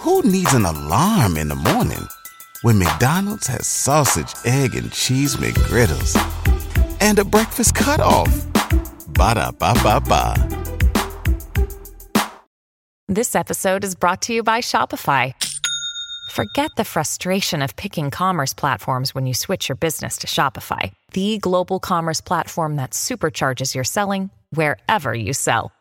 Who needs an alarm in the morning when McDonald's has sausage, egg, and cheese McGriddles and a breakfast cutoff? Ba da ba ba ba. This episode is brought to you by Shopify. Forget the frustration of picking commerce platforms when you switch your business to Shopify, the global commerce platform that supercharges your selling wherever you sell.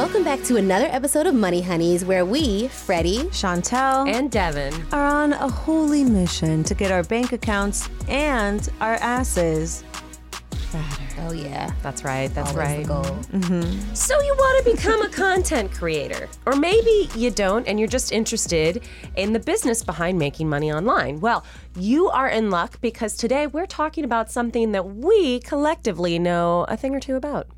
Welcome back to another episode of Money Honeys, where we, Freddie, Chantel, and Devin are on a holy mission to get our bank accounts and our asses fatter. Oh yeah, that's right. That's Always right. The goal. Mm-hmm. So you want to become a content creator, or maybe you don't, and you're just interested in the business behind making money online. Well, you are in luck because today we're talking about something that we collectively know a thing or two about.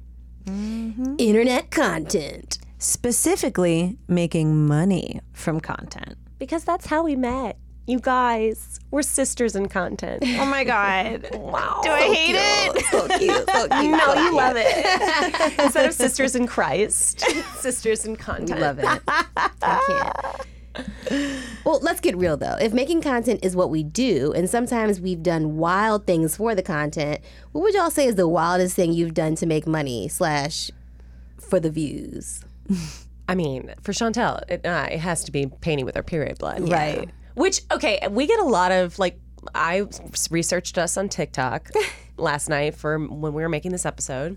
Mm-hmm. Internet content. Specifically, making money from content. Because that's how we met. You guys, we're sisters in content. Oh my God. wow. Do I hate it? So cute. So cute. No, you love it. Instead of sisters in Christ, sisters in content. You love it. I can't. Well, let's get real though. If making content is what we do, and sometimes we've done wild things for the content, what would y'all say is the wildest thing you've done to make money slash for the views? I mean, for Chantel, it, uh, it has to be painting with our period blood. Right. Which, okay, we get a lot of like, I researched us on TikTok last night for when we were making this episode.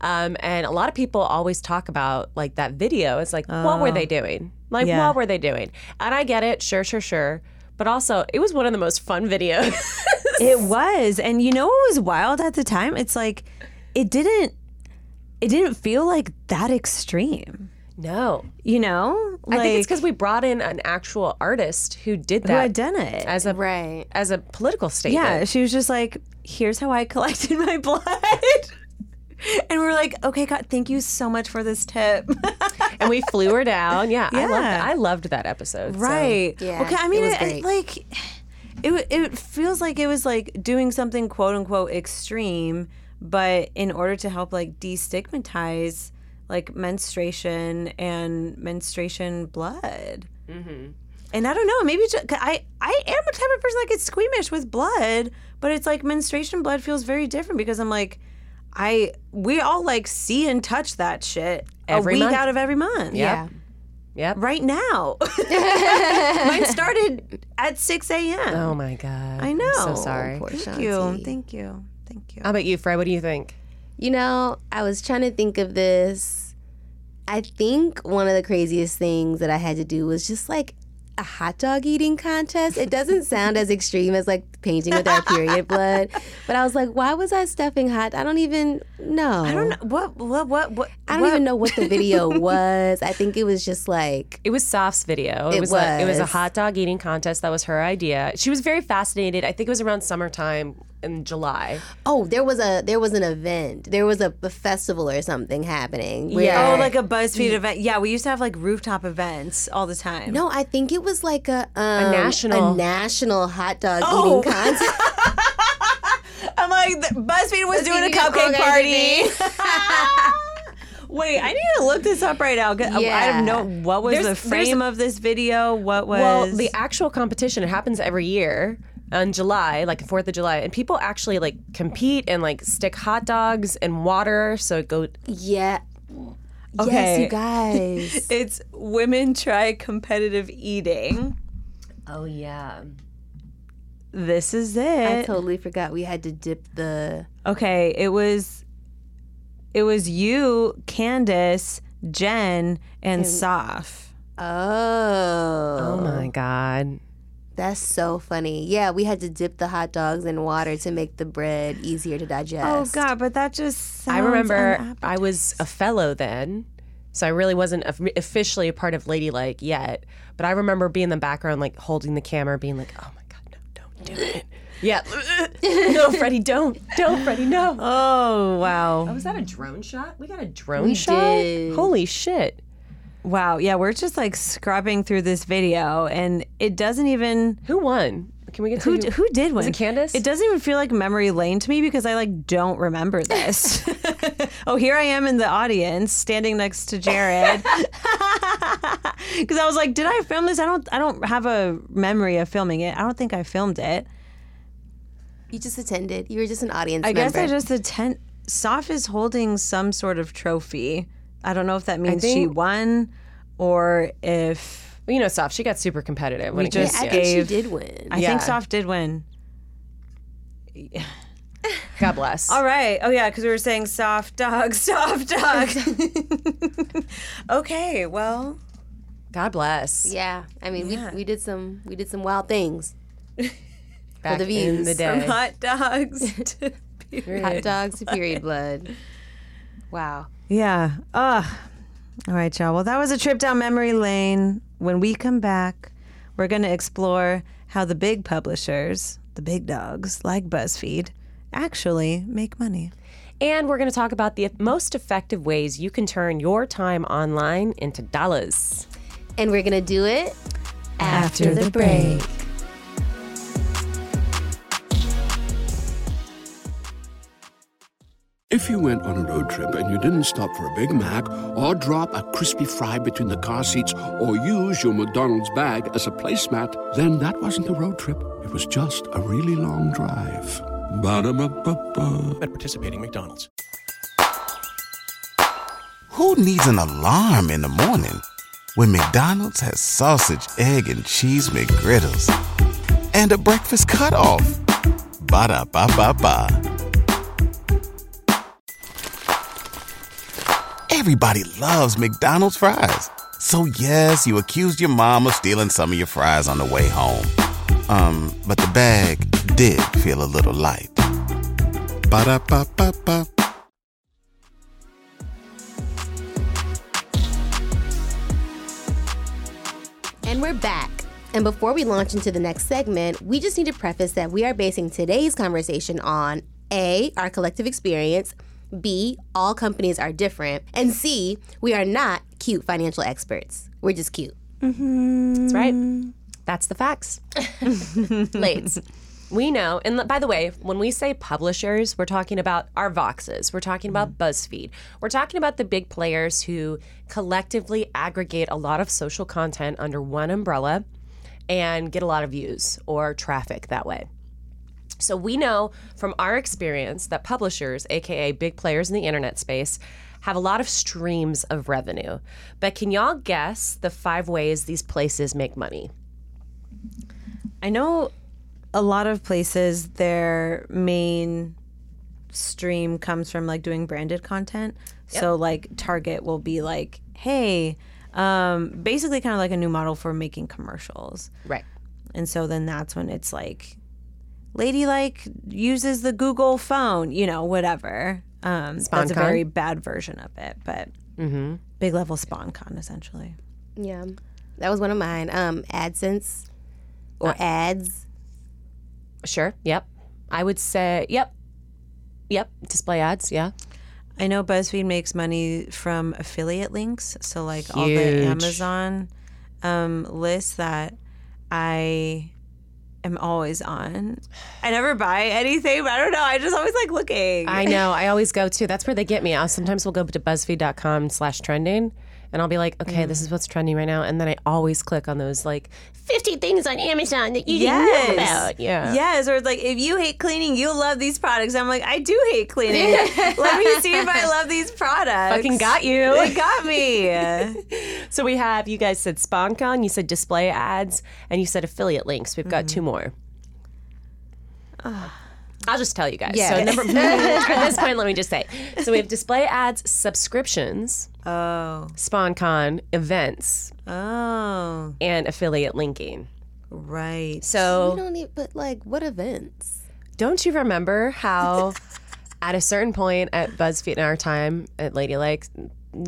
Um, and a lot of people always talk about like that video. It's like, what were they doing? Like, Yeah. what were they doing? And I get it, sure, sure, sure. But also, it was one of the most fun videos. It was. And you know what was wild at the time? It's like it didn't it didn't feel like that extreme. no. You know? I think it's because we brought in an actual artist who did that who had done it. as a Right. as a political statement. Yeah, she was just like, "Here's how I collected my blood," and we're like, "Okay, God, thank you so much for this tip." and we flew her down. Yeah, I loved Yeah. I loved that episode. so- right? Yeah, Okay. I mean, it was it, great. like, it it feels like it was like doing something quote unquote extreme, but in order to help like destigmatize like menstruation and menstruation blood. Mm-hmm. And I don't know, maybe just, I I am a type of person that gets squeamish with blood, but it's like menstruation blood feels very different because I'm like, I we all like see and touch that shit Every a week month. out of every month. Yeah. Yep. Right now. Mine started at 6 a.m. Oh my god. I know. So sorry. Poor Thank Shanti. you. Thank you. Thank you. How about you, Fred? What do you think? You know, I was trying to think of this. I think one of the craziest things that I had to do was just like a hot dog eating contest. It doesn't sound as extreme as like painting with our period blood, but I was like, why was I stuffing hot? I don't even know. I don't know. What, what, what, what? I don't what- even know what the video was. I think it was just like It was Soph's video. It, It was, A, it was a hot dog eating contest. That was her idea. She was very fascinated. I think it was around summertime in July. oh, there was a there was an event. There was a, a festival or something happening. Where, Yeah. Oh, like a BuzzFeed event. Yeah, we used to have like rooftop events all the time. No, I think it was like a um, national- a national hot dog Oh. eating contest. I'm like, BuzzFeed was doing a cupcake cupcake party. Wait, I need to look this up right now. 'cause I Yeah. don't know what was There's- the frame of this video. What was Well, the actual competition it happens every year in July, like Fourth of July, and people actually like compete and like stick hot dogs in water, so it go. yeah. Yes, Okay. you guys. It's women try competitive eating. Oh yeah. This is it. I totally forgot we had to dip the. okay, it was it was you, Candace, Jen, and Saf. Oh. Oh my god. That's so funny. Yeah, we had to dip the hot dogs in water to make the bread easier to digest. Oh God, but that just sounds I remember I was a fellow then, so I really wasn't officially a part of Ladylike yet. But I remember being in the background, like holding the camera, being like, "Oh my god, no, don't do it." Yeah. no, Freddie, don't. Don't, Freddie, no. Oh wow. Oh, was that a drone shot? We got a drone We shot? did. Holy shit. Wow. Yeah, we're just like scrubbing through this video and it doesn't even Who won? Can we get to who who did win? it Candace? It doesn't even feel like memory lane to me because I like don't remember this. oh, here I am in the audience standing next to Jared. Cuz I was like, did I film this? I don't I don't have a memory of filming it. I don't think I filmed it. You just attended. You were just an audience I member. guess I just attend Soph is holding some sort of trophy. I don't know if that means she won or if you know, Soph. she got super competitive. When We it just came I to- think she did win. I Yeah. think Soph did win. God bless. All right. Oh yeah, because we were saying soft dog, soft dog. okay. Well, God bless. yeah, I mean, Yeah. we we did some we did some wild things. Back the in views. the from hot dogs. to Hot dogs to period blood. Wow. Yeah. Ugh. All right, y'all. Well, that was a trip down memory lane. When we come back, we're going to explore how the big publishers, the big dogs like BuzzFeed, actually make money. And we're going to talk about the most effective ways you can turn your time online into dollars. And we're gonna do it After the break. If you went on a road trip and you didn't stop for a Big Mac or drop a crispy fry between the car seats or use your McDonald's bag as a placemat, then that wasn't a road trip. It was just a really long drive. Ba-da-ba-ba-ba. at participating McDonald's. Who needs an alarm in the morning when McDonald's has sausage, egg, and cheese McGriddles and a breakfast cutoff? Ba Everybody loves McDonald's fries. So, yes, you accused your mom of stealing some of your fries on the way home. Um, but the bag did feel a little light. Ba da ba ba ba. And we're back. And before we launch into the next segment, we just need to preface that we are basing today's conversation on A, our collective experience, B, all companies are different, and C, we are not cute financial experts. We're just cute. That's right. That's the facts. Ladies, we know, and by the way, when we say publishers, we're talking about our Voxes, we're talking about BuzzFeed, we're talking about the big players who collectively aggregate a lot of social content under one umbrella and get a lot of views or traffic that way. So we know from our experience that publishers, aka big players in the internet space, have a lot of streams of revenue. But can y'all guess the five ways these places make money? I know a lot of places their main stream comes from like doing branded content. So like Target will be like, "Hey, um basically kind of like a new model for making commercials." Right. And so then that's when it's like Ladylike uses the Google phone, you know, whatever. Um that's a very bad version of it, but big level SponCon essentially. Yeah. That was one of mine. Um, AdSense or ads. Sure. Yep. I would say, yep. Yep. Display ads. Yeah. I know BuzzFeed makes money from affiliate links. So, like all the Amazon um, lists that I am always on. I never buy anything, but I don't know. I just always like looking. I know. I always go to. That's where they get me. I sometimes will go to BuzzFeed.com slash trending, and I'll be like, okay, this mm. is what's trending right now, and then I always click on those like fifty things on Amazon that you didn't know about. Yeah. Yes, or it's like if you hate cleaning, you'll love these products. I'm like, I do hate cleaning. Let me see if I love these products. Fucking got you. They got me. So we have you guys said SponCon, you said display ads, and you said affiliate links. We've got mm. two more. I'll just tell you guys. Yeah. So number at this point, let me just say. So we have display ads, subscriptions, oh, SponCon, events, oh, and affiliate linking. right. We So don't need, but like, what events? don't you remember how at a certain point at BuzzFeed in our time at Ladylike,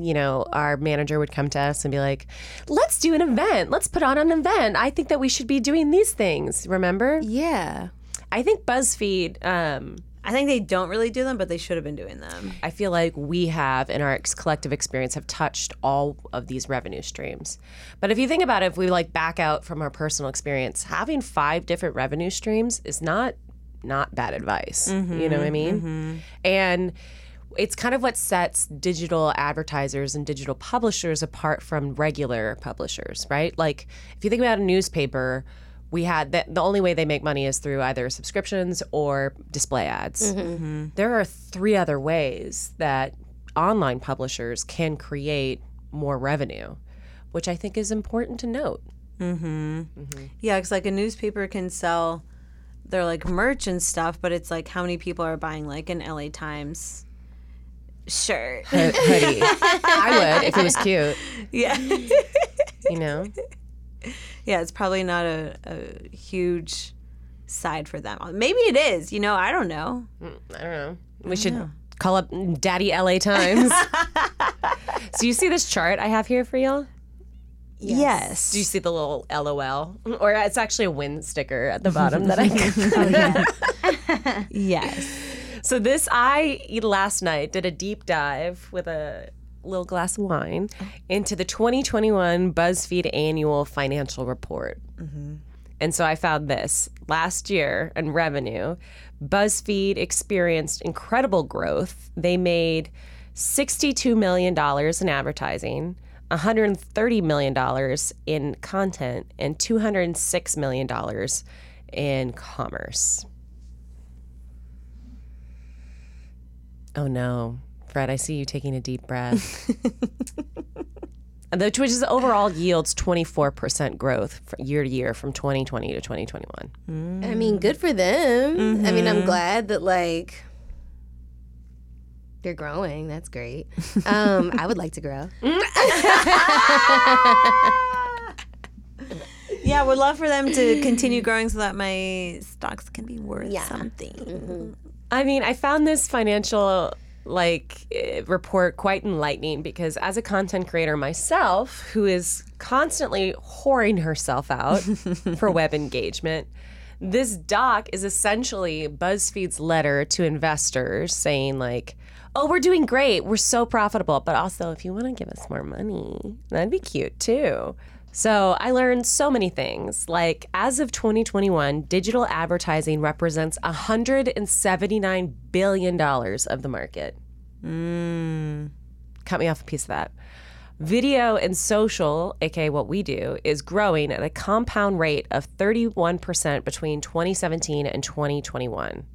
you know, our manager would come to us and be like, let's do an event. Let's put on an event. I think that we should be doing these things. Remember? Yeah. I think BuzzFeed. Um, I think they don't really do them, but they should have been doing them. I feel like we have, in our ex- collective experience, have touched all of these revenue streams. But if you think about it, if we like back out from our personal experience, having five different revenue streams is not not bad advice. You know what I mean? And it's kind of what sets digital advertisers and digital publishers apart from regular publishers, right? Like if you think about a newspaper, we had the, the only way they make money is through either subscriptions or display ads. Mm-hmm. Mm-hmm. There are three other ways that online publishers can create more revenue, which I think is important to note. Mm-hmm. Yeah, because like a newspaper can sell their like merch and stuff, but it's like how many people are buying like an LA Times shirt? Ho- hoodie. I would if it was cute, yeah. you know? Yeah, it's probably not a, a huge side for them. Maybe it is, you know, I don't know. Mm, I don't know. We should call up Daddy LA Times. so you see this chart I have here for y'all? Yes. Do you see the little LOL? Or it's actually a win sticker at the bottom that I oh, Yes. So this I last night did a deep dive with a little glass of wine into the 2021 BuzzFeed annual financial report. Mm-hmm. And so I found this last year in revenue, BuzzFeed experienced incredible growth. They made $62 million in advertising, $130 million in content, and $206 million in commerce. Oh no, Fred, I see you taking a deep breath. Uh, and the- Which is overall yields 24% growth year to year from 2020 to 2021. Mm. I mean, good for them. I mean, I'm mm-hmm. glad that like they're growing. That's great. Um, I would like to grow. Yeah, would love for them to continue growing so that my stocks can be worth something. Mm-hmm. I mean, I found this financial like eh, report quite enlightening because as a content creator myself who is constantly whoring herself out for web engagement this doc is essentially BuzzFeed's letter to investors saying like oh we're doing great. We're so profitable. But also if you want to give us more money that'd be cute too so I learned so many things. Like as of 2021, digital advertising represents 179 billion dollars of the market. Hmm. Cut me off a piece of that. Video and social, aka what we do, is growing at a compound rate of 31% between 2017 and 2021.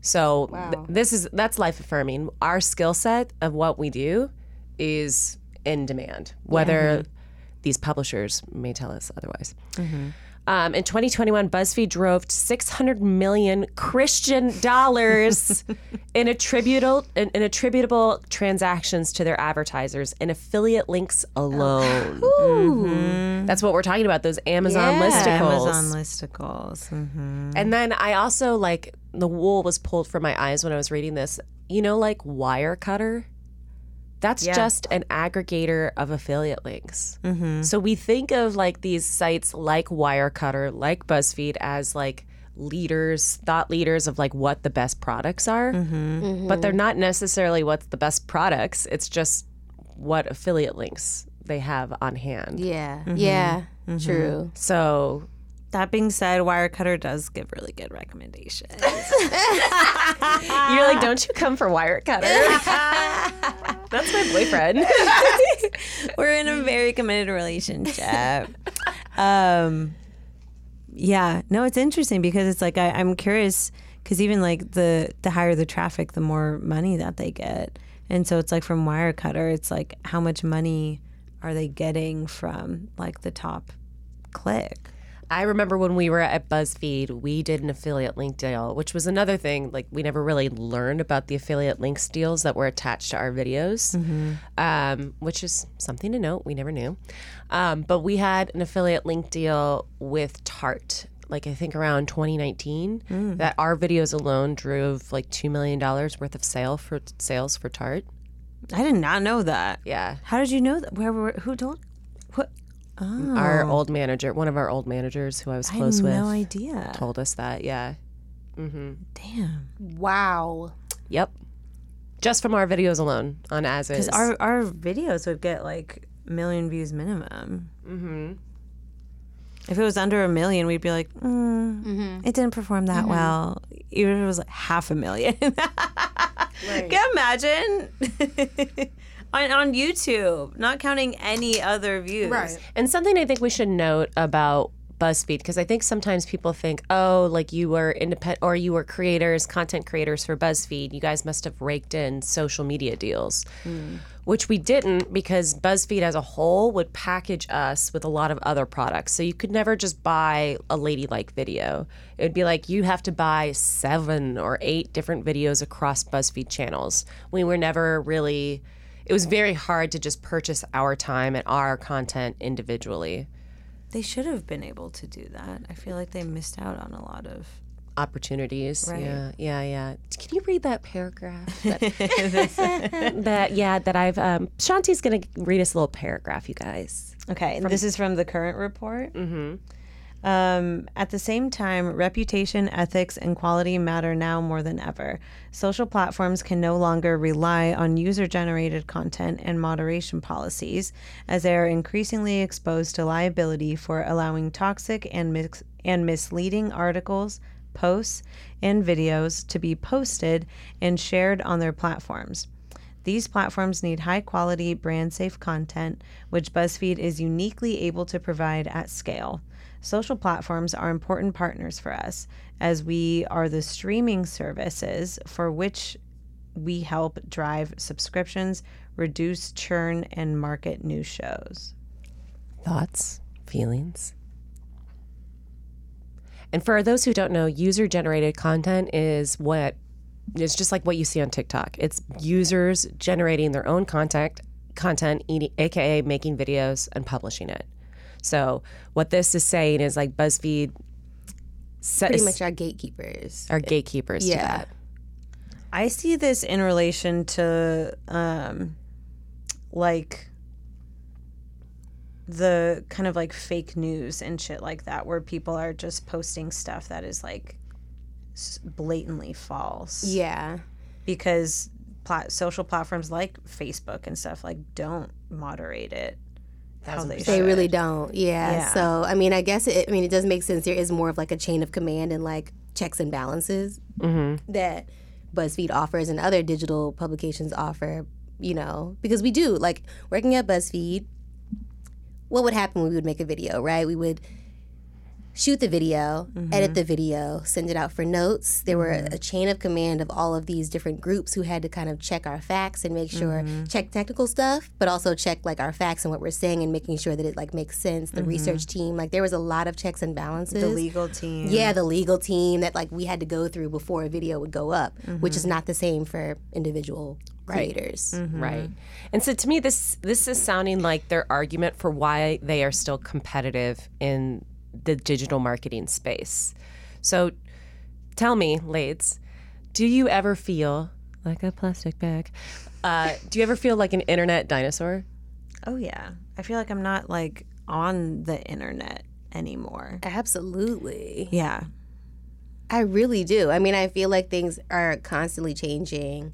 So th- this is that's life affirming. Our skill set of what we do is in demand, whether these publishers may tell us otherwise. Um, in 2021, BuzzFeed drove 600 million Christian dollars in attributable in, in attributable transactions to their advertisers in affiliate links alone. Mm-hmm. That's what we're talking about. Those Amazon listicles. Amazon listicles. Mhm. And then I also like the wool was pulled from my eyes when I was reading this. You know, like Wirecutter? That's Yeah. just an aggregator of affiliate links. Mm-hmm. So we think of like these sites like Wirecutter, like BuzzFeed as like leaders, thought leaders of like what the best products are. Mm-hmm. But they're not necessarily what's the best products. It's just what affiliate links they have on hand. Yeah. Yeah. True. So That being said, Wirecutter does give really good recommendations. you're like, don't you come for Wirecutter? That's my boyfriend. We're in a very committed relationship. um, yeah, no, it's interesting because it's like I, I'm curious because even like the the higher the traffic, the more money that they get, and so it's like from Wirecutter, it's like how much money are they getting from like the top click? I remember when we were at BuzzFeed, we did an affiliate link deal, which was another thing. Like we never really learned about the affiliate links deals that were attached to our videos, um, which is something to note. We never knew, um, but we had an affiliate link deal with Tarte. Like I think around 2019, that our videos alone drove like two million dollars worth of sale for sales for Tarte. I did not know that. Yeah, How did you know that? Where were who told? What? Our old manager, one of our old managers who I was Oh. I close had with, no idea. told us that. Yeah. Mm-hmm. Damn. Wow. Yep. Just from our videos alone on as is. Because our, our videos would get like million views minimum. Mm-hmm. If it was under a million, we'd be like, mm-hmm it didn't perform that well. Even if it was like half a million. Can you imagine? on, on YouTube, not counting any other views. Right. And something I think we should note about BuzzFeed, because I think sometimes people think, oh, like you were independent or you were creators, content creators for BuzzFeed. You guys must have raked in social media deals, hmm. which we didn't because BuzzFeed as a whole would package us with a lot of other products. So you could never just buy a ladylike video. It would be like you have to buy seven or eight different videos across BuzzFeed channels. We were never really. It was very hard to just purchase our time and our content individually. They should have been able to do that. I feel like they missed out on a lot of. opportunities. Right. Yeah, yeah, yeah. Can you read that paragraph? That, that yeah, that I've um Shanti's gonna read us a little paragraph, you guys. Okay, and this is from the current report. Mm-hmm. Um, at the same time, reputation, ethics, and quality matter now more than ever. Social platforms can no longer rely on user generated content and moderation policies, as they are increasingly exposed to liability for allowing toxic and, mix- and misleading articles, posts, and videos to be posted and shared on their platforms. These platforms need high quality, brand safe content, which BuzzFeed is uniquely able to provide at scale. Social platforms are important partners for us, as we are the streaming services for which we help drive subscriptions, reduce churn, and market new shows. Thoughts, feelings. And for those who don't know, user generated content is what is just like what you see on TikTok. It's users generating their own content, content, aka making videos and publishing it. So what this is saying is like BuzzFeed set, Pretty much our gatekeepers. Our gatekeepers to Yeah. that. I see this in relation to um like the kind of like fake news and shit like that where people are just posting stuff that is like blatantly false. Yeah. Because plat- social platforms like Facebook and stuff like don't moderate it how they, They really don't. Yeah. Yeah. So, I mean, I guess it, I mean, it does make sense. There is more of like a chain of command and like checks and balances that BuzzFeed offers and other digital publications offer, you know, because we do like working at BuzzFeed. What would happen when we would make a video, right? We would shoot the video, mm-hmm. edit the video, send it out for notes. There were mm-hmm. a chain of command of all of these different groups who had to kind of check our facts and make sure mm-hmm. check technical stuff, but also check like our facts and what we're saying and making sure that it like makes sense. The research team, like there was a lot of checks and balances. the legal team. Yeah, the legal team that like we had to go through before a video would go up, which is not the same for individual creators. Right. And so to me this this is sounding like their argument for why they are still competitive in the digital marketing space. So tell me, Lades, do you ever feel like a plastic bag? Uh, do you ever feel like an internet dinosaur? Oh yeah. I feel like I'm not like on the internet anymore. Absolutely. Yeah. I really do. I mean, I feel like things are constantly changing.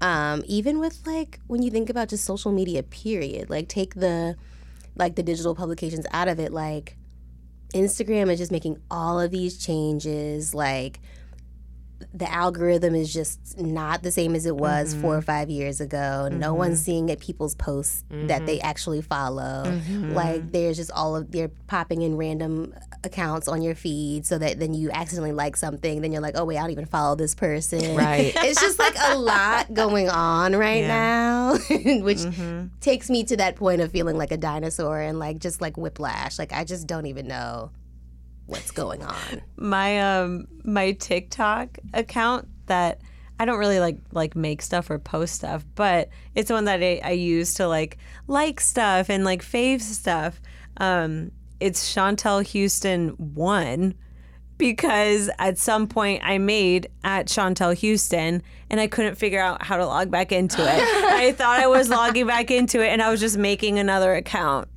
Um, even with like when you think about just social media, period. Like take the like the digital publications out of it. Like Instagram is just making all of these changes. Like the algorithm is just not the same as it was four or mm-hmm. five years ago. No mm-hmm. one's seeing at people's posts that they mm-hmm. actually follow. Like there's just all of they're popping in random accounts on your feed so that then you accidentally like something, then you're like, oh wait, I don't even follow this person. Right. it's just like a lot going on right now, which takes me to that point of feeling like a dinosaur and like just like whiplash. Like I just don't even know what's going on. my um my TikTok account that I don't really like like make stuff or post stuff, but it's one that I, I use to like like stuff and like fave stuff. Um, it's Chantel Houston one because at some point I made at Chantel Houston and I couldn't figure out how to log back into it. I thought I was logging back into it and I was just making another account.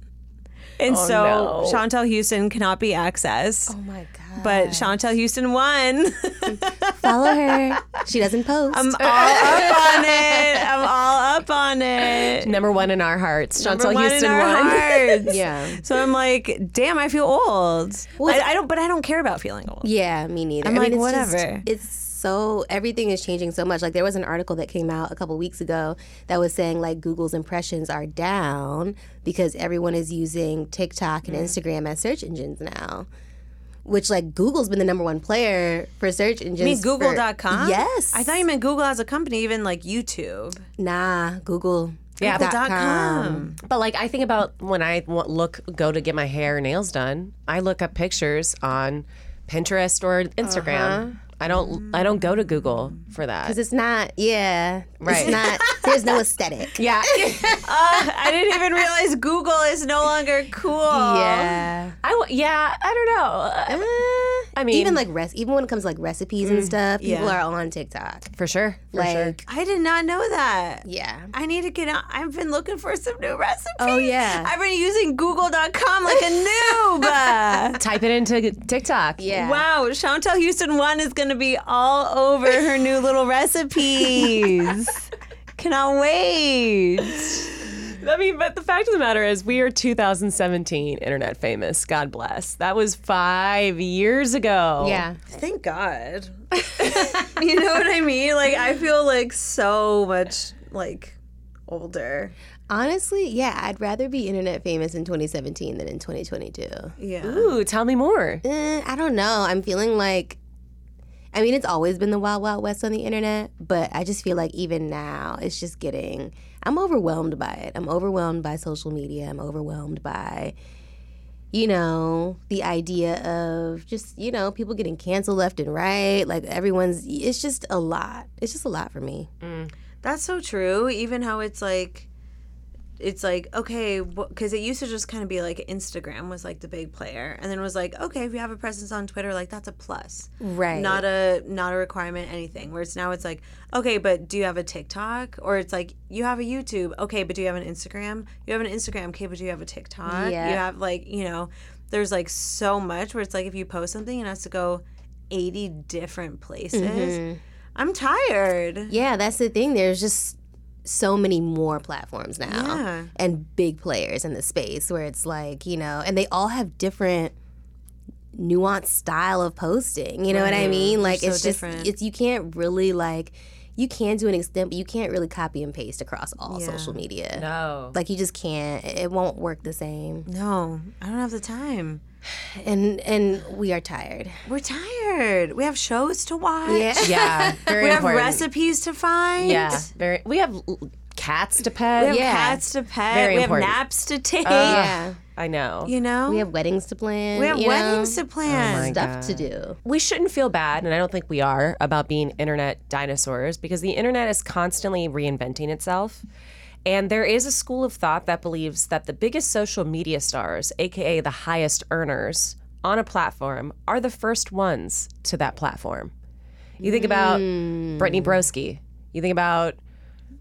And Oh, so no. Chantel Houston cannot be accessed. Oh my god! But Chantel Houston won. follow her. She doesn't post. I'm all up on it. I'm all up on it. Number one in our hearts. Number Chantel one in Houston our won. hearts. yeah, So I'm like, damn, I feel old. I, I don't, but I don't care about feeling old. yeah, me neither. I'm I mean, like, it's just- whatever. it's so everything is changing so much. Like there was an article that came out a couple weeks ago that was saying like Google's impressions are down because everyone is using TikTok and mm. Instagram as search engines now. Which like Google's been the number one player for search engines. You mean for- Google.com? Yes. I thought you meant Google as a company, even like YouTube. Nah, Google. Yeah, dot Dot com. com. But like I think about when I look go to get my hair or nails done, I look up pictures on Pinterest or Instagram. Uh-huh. I don't I don't go to Google for that. Because it's not, yeah. Right. It's not, there's no aesthetic. Yeah. I didn't even realize Google is no longer cool. Yeah. I w- yeah, I don't know. Uh, I mean even like res- even when it comes to like recipes and stuff, people yeah. are on TikTok. for sure. For like, sure. I did not know that. yeah. I need to get out. I've been looking for some new recipes. Oh, yeah. I've been using google.com like a noob. Type it into TikTok. Yeah. Wow, Chantel Houston 1 is going to be all over her new little recipes. Cannot wait. I mean, but the fact of the matter is, we are 2017 internet famous. God bless. That was five years ago. Yeah. Thank God. you know what I mean? Like, I feel like so much like older. Honestly, yeah, I'd rather be internet famous in 2017 than in 2022. Yeah. Ooh, tell me more. Eh, I don't know. I'm feeling like, I mean, it's always been the wild, wild west on the internet, but I just feel like even now, it's just getting, I'm overwhelmed by it. I'm overwhelmed by social media. I'm overwhelmed by, you know, the idea of just, you know, people getting canceled left and right. Like everyone's, it's just a lot. It's just a lot for me. Mm. That's so true. Even how it's like, it's like okay, because it used to just kind of be like Instagram was like the big player, and then it was like okay, if you have a presence on Twitter, like that's a plus, Right. Not a not a requirement, anything. Where it's now it's like okay, but do you have a TikTok? Or it's like you have a YouTube, okay, but do you have an Instagram? You have an Instagram, okay, but do you have a TikTok? Yeah. You have like you know, there's like so much where it's like if you post something, it has to go eighty different places. Mm-hmm. I'm tired. Yeah, that's the thing. There's just so many more platforms now Yeah. and big players in the space where it's like, you know, and they all have different nuanced style of posting. You know what I mean? Like so it's just different. it's you can't really like you can to an extent, but you can't really copy and paste across all Yeah. social media. No. Like you just can't. It won't work the same. No, I don't have the time. And and we are tired. We're tired. We have shows to watch. Yeah. Yeah, very We have recipes to find. Yeah, very. We have cats to pet. We have Yeah. cats to pet. Very we important. have naps to oh, take. yeah. I know. you know? We have weddings to plan. We have you know? weddings to plan. Oh my stuff to do. we shouldn't feel bad, and I don't think we are, about being internet dinosaurs because the internet is constantly reinventing itself. And there is a school of thought that believes that the biggest social media stars, aka the highest earners on a platform, are the first ones to that platform. You think about hmm. Brittany Broski. You think about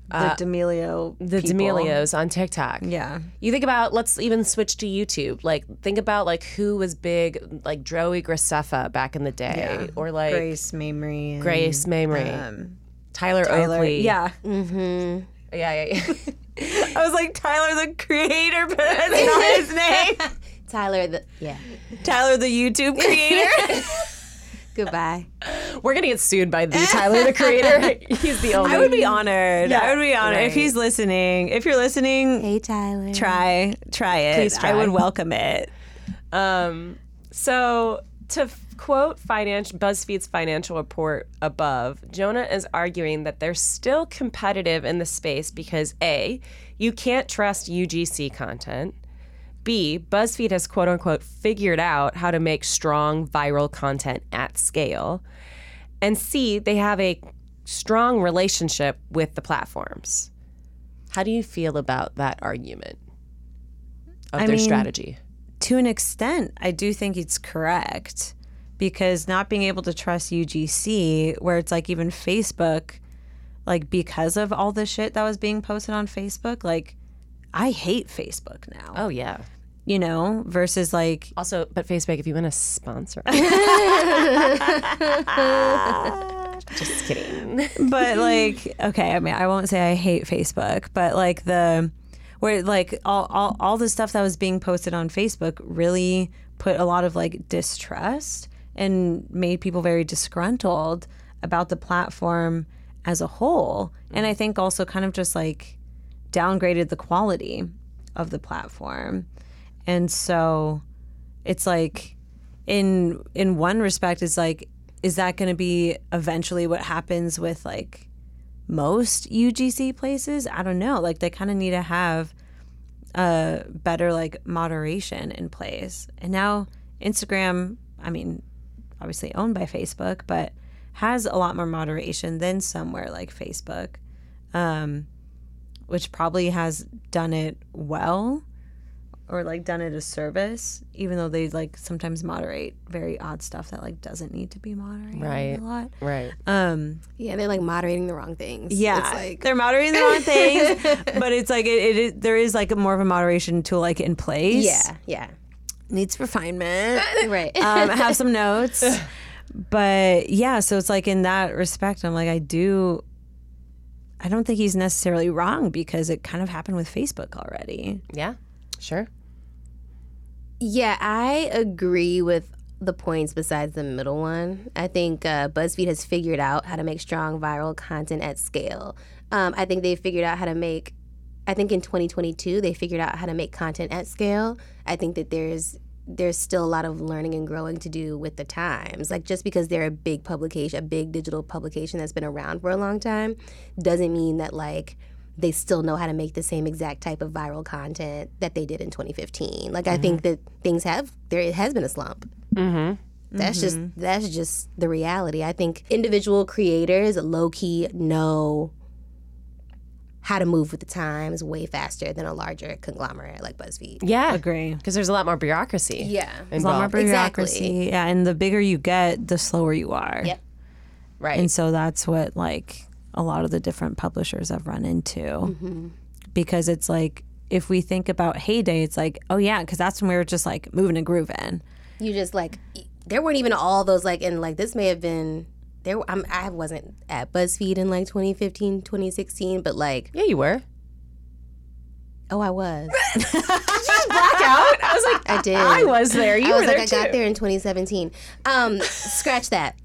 the uh, D'Amelio. the people. D'Amelios on TikTok. Yeah. You think about let's even switch to YouTube. Like think about like who was big, like Joey Graceffa back in the day, or like Grace, Grace Mamrie. And, Mamrie, Um, Tyler, Tyler. Oakley. Yeah. Mm-hmm. Yeah, yeah. yeah. I was like, Tyler the creator, but that's not his name. Tyler, the yeah. Tyler the YouTube creator. Goodbye. We're gonna get sued by the Tyler the Creator. He's the only. I would be honored. I would be honored. If he's listening, if you're listening, Hey Tyler. try. Try it. Please try. I would welcome it. Um, so to quote BuzzFeed's financial report above, Jonah is arguing that they're still competitive in the space because a, you can't trust UGC content. B, BuzzFeed has quote unquote figured out how to make strong viral content at scale. And C, they have a strong relationship with the platforms. How do you feel about that argument of I their mean, strategy? To an extent, I do think it's correct because not being able to trust UGC, where it's like even Facebook, like because of all the shit that was being posted on Facebook, like I hate Facebook now. Oh yeah. you know, versus like Also, but Facebook, if you want to sponsor, just kidding. but like okay i mean i won't say i hate facebook but like the where like all, all all the stuff that was being posted on facebook really put a lot of like distrust and made people very disgruntled about the platform as a whole. And i think also kind of just like downgraded the quality of the platform. And so it's like in in one respect it's like is that going to be eventually what happens with like most UGC places? I don't know. Like they kind of need to have a better like moderation in place. And now Instagram, I mean, obviously owned by Facebook, but has a lot more moderation than somewhere like Facebook, um, which probably has done it well or like done it a service, even though they like sometimes moderate very odd stuff that like doesn't need to be moderated Right. a lot. Right. Um, Yeah, they're like moderating the wrong things. yeah, It's like they're moderating the wrong things, but it's like it, it, is there is like a more of a moderation tool like in place. Yeah, yeah. needs refinement. Right. um, have some notes, but yeah, so it's like in that respect, I'm like I do. I don't think he's necessarily wrong because it kind of happened with Facebook already. Yeah. Sure. Yeah, I agree with the points besides the middle one. I think uh, BuzzFeed has figured out how to make strong viral content at scale. Um, I think they figured out how to make. I think in 2022 they figured out how to make content at scale. I think that there's there's still a lot of learning and growing to do with the times. Like just because they're a big publication, a big digital publication that's been around for a long time, doesn't mean that like they still know how to make the same exact type of viral content that they did in 2015. Like I think that things have there has been a slump. Mm-hmm. That's just that's just the reality. I think individual creators low key know how to move with the times way faster than a larger conglomerate like BuzzFeed. Yeah. Agree. Because there's a lot more bureaucracy. Yeah. There's a lot more bureaucracy. Exactly. Yeah, and the bigger you get, the slower you are. Yep. Right. And so that's what like a lot of the different publishers I've run into. Because it's like if we think about heyday, it's like, oh yeah, because that's when we were just like moving and grooving. You just like there weren't even all those like and like this may have been there I'm, I wasn't at BuzzFeed in like 2015, 2016, but like yeah, you were. oh I was. did You just black out. I was like, I did. I was there. You I were was there like, too. I got there in 2017. Um, scratch that.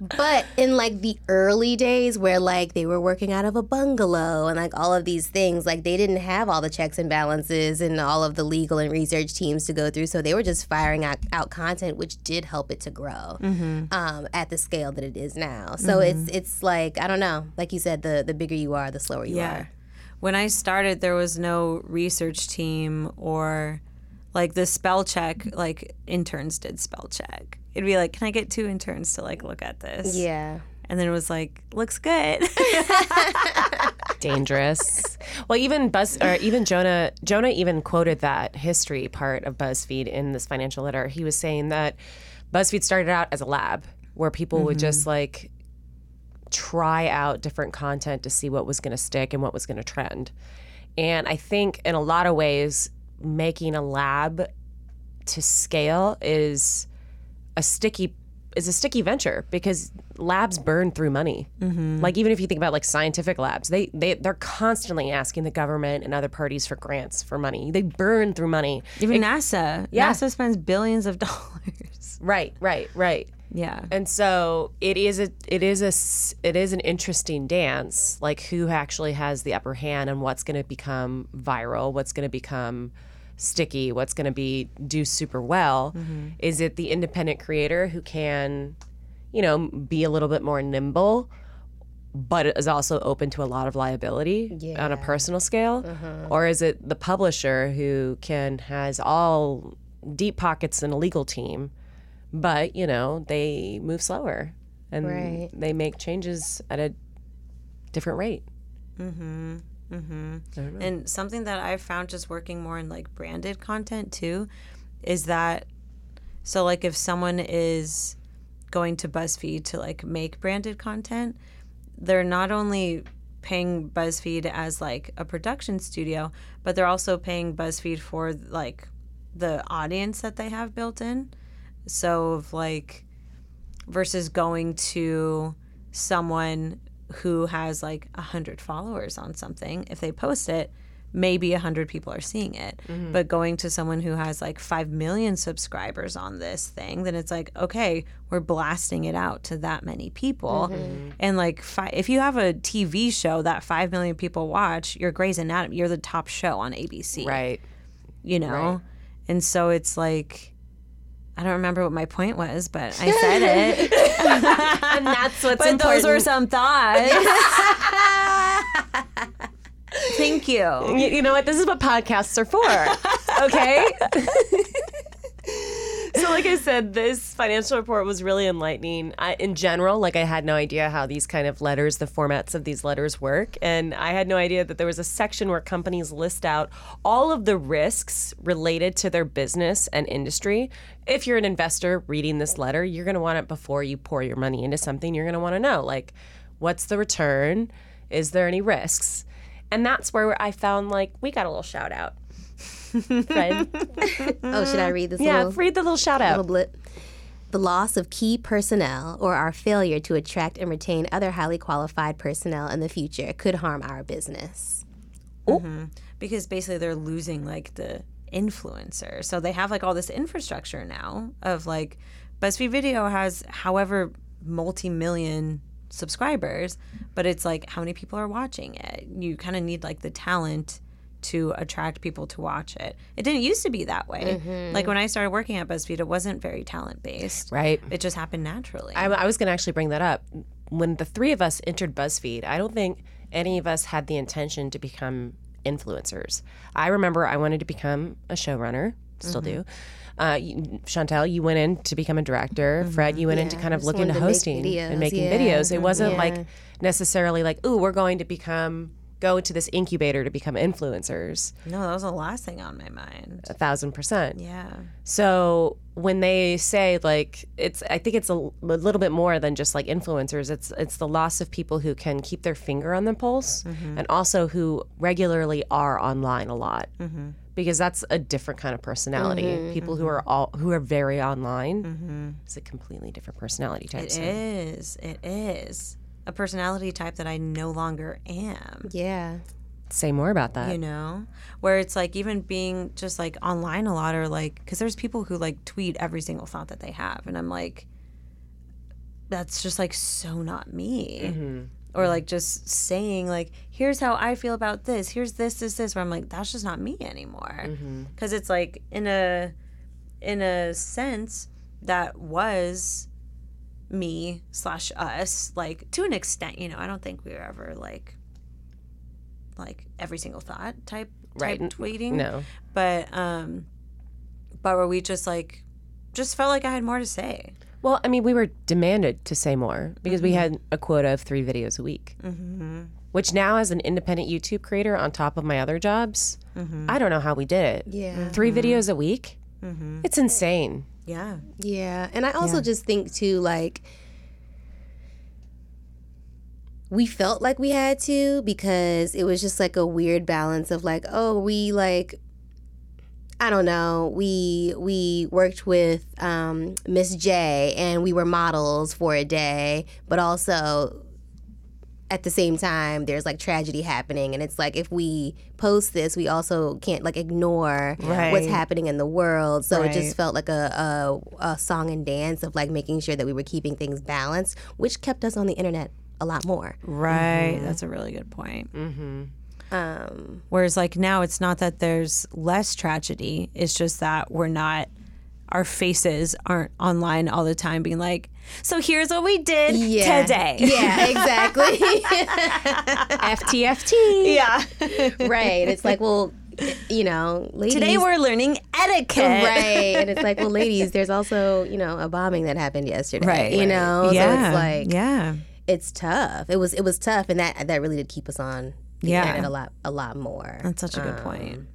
But in like the early days where like they were working out of a bungalow and like all of these things, like they didn't have all the checks and balances and all of the legal and research teams to go through. So they were just firing out, out content, which did help it to grow um, at the scale that it is now. So it's it's like I don't know, like you said, the the bigger you are, the slower you are. When I started, there was no research team or like the spell check, like interns did spell check. It'd be like, can I get two interns to like look at this? Yeah. And then it was like, looks good. dangerous. well, even Buzz or even Jonah Jonah even quoted that history part of BuzzFeed in this financial letter. He was saying that BuzzFeed started out as a lab where people would mm-hmm. just like try out different content to see what was going to stick and what was going to trend. And I think in a lot of ways making a lab to scale is a sticky is a sticky venture because labs burn through money. Mm-hmm. Like even if you think about like scientific labs, they they they're constantly asking the government and other parties for grants for money. They burn through money. Even NASA. Yeah. NASA spends billions of dollars. Right, right, right. Yeah. And so it is a it is a it is an interesting dance like who actually has the upper hand and what's going to become viral, what's going to become sticky, what's going to be do super well. Mm-hmm. Is it the independent creator who can you know be a little bit more nimble but is also open to a lot of liability on a personal scale? Uh-huh. Or is it the publisher who can has all deep pockets and a legal team but you know they move slower and Right. they make changes at a different rate mm-hmm. Mm-hmm. And something that I've found just working more in like branded content too is that so like if someone is going to BuzzFeed to like make branded content, they're not only paying BuzzFeed as like a production studio, but they're also paying BuzzFeed for like the audience that they have built in. So of like versus going to someone who has like a hundred followers on something, if they post it, maybe a hundred people are seeing it. Mm-hmm. But going to someone who has like five million subscribers on this thing, then it's like, okay, we're blasting it out to that many people. Mm-hmm. Mm-hmm. And like, fi- if you have a TV show that five million people watch, you're Grey's Anatomy, you're the top show on ABC Right. you know? And so it's like, I don't remember what my point was, but I said it. And that's what's but important. those were some thoughts. Thank you. you, you know what? This is what podcasts are for. Okay. So, like I said, this financial report was really enlightening. I, in general, like I had no idea how these kind of letters, the formats of these letters work, and I had no idea that there was a section where companies list out all of the risks related to their business and industry. If you're an investor reading this letter, you're going to want it before you pour your money into something. You're going to want to know, like, what's the return? Is there any risks? And that's where I found like we got a little shout out. Fred. Oh, should I read this? yeah, little, read the little shout out. little blip. The loss of key personnel or our failure to attract and retain other highly qualified personnel in the future could harm our business. Oh. Mm-hmm. Because basically they're losing like the influencer. So they have like all this infrastructure now of like BuzzFeed Video has however multi million subscribers, but it's like how many people are watching it. You kind of need like the talent to attract people to watch it. It didn't used to be that way. Mm-hmm. Like when I started working at BuzzFeed, it wasn't very talent based. Right. It just happened naturally. I, I was going to actually bring that up. When the three of us entered BuzzFeed, I don't think any of us had the intention to become influencers. I remember I wanted to become a showrunner, still mm-hmm. do. Uh, you, Chantel, you went in to become a director. Mm-hmm. Fred, you went in to kind of look into hosting videos, and making yeah. videos. It wasn't Yeah. like necessarily like, ooh, we're going to become go to this incubator to become influencers. no, that was the last thing on my mind. A thousand percent. Yeah. So when they say like it's, I think it's a, a little bit more than just like influencers. It's it's the loss of people who can keep their finger on the pulse, mm-hmm. and also who regularly are online a lot, mm-hmm. because that's a different kind of personality. Mm-hmm, people who are all who are very online is a completely different personality type. It so- is. It is a personality type that I no longer am. Yeah. Say more about that. You know, where it's like even being just like online a lot, or like because there's people who like tweet every single thought that they have, and I'm like, that's just like so not me. Mm-hmm. Or like just saying like, here's how I feel about this. Here's this, this, this. Where I'm like, that's just not me anymore. Mm-hmm. Because it's like in a, in a sense, that was me slash us like to an extent you know i don't think we were ever like like every single thought type Right. type tweeting No. but um but where we just like just felt like i had more to say Well, I mean, we were demanded to say more because we had a quota of three videos a week. Mm-hmm. Which now, as an independent YouTube creator, on top of my other jobs, I don't know how we did it. Yeah. 3 videos a week. It's insane. Yeah Yeah. And I also just think too like we felt like we had to because it was just like a weird balance of like, oh, we like I don't know. We we worked with um, Miss J and we were models for a day, but also at the same time there's like tragedy happening and it's like if we post this we also can't like ignore what's happening in the world. So it just felt like a, a a song and dance of like making sure that we were keeping things balanced which kept us on the internet a lot more. Right. That's a really good point. Um whereas like now it's not that there's less tragedy it's just that we're not our faces aren't online all the time being like so here's what we did yeah. today. Yeah exactly. FTFT. yeah. Right. It's like well you know ladies today we're learning etiquette. Right. And it's like well ladies there's also you know a bombing that happened yesterday Right. you know? Yeah so it's like yeah. it's tough. It was it was tough and that that really did keep us on the Yeah. internet a lot a lot more. That's such a good point um,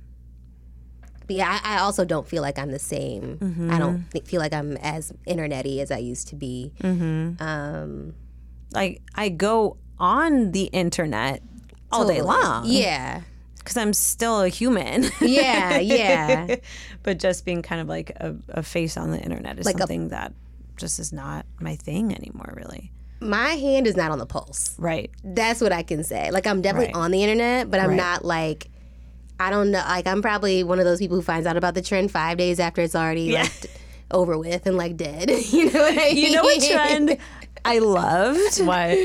but yeah I, I also don't feel like i'm the same Mm-hmm. i don't th- feel like i'm as internety as i used to be Mm-hmm. um like I go on the internet all day long. Yeah. because I'm still a human. Yeah, yeah. but just being kind of like a, a face on the internet is Like a- something that just is not my thing anymore, really. My hand is not on the pulse. Right. That's what I can say. Like I'm definitely Right. on the internet, but I'm Right. not like I don't know. Like I'm probably one of those people who finds out about the trend five days after it's already like over with and like dead. you know what I mean? You know what trend I loved? What?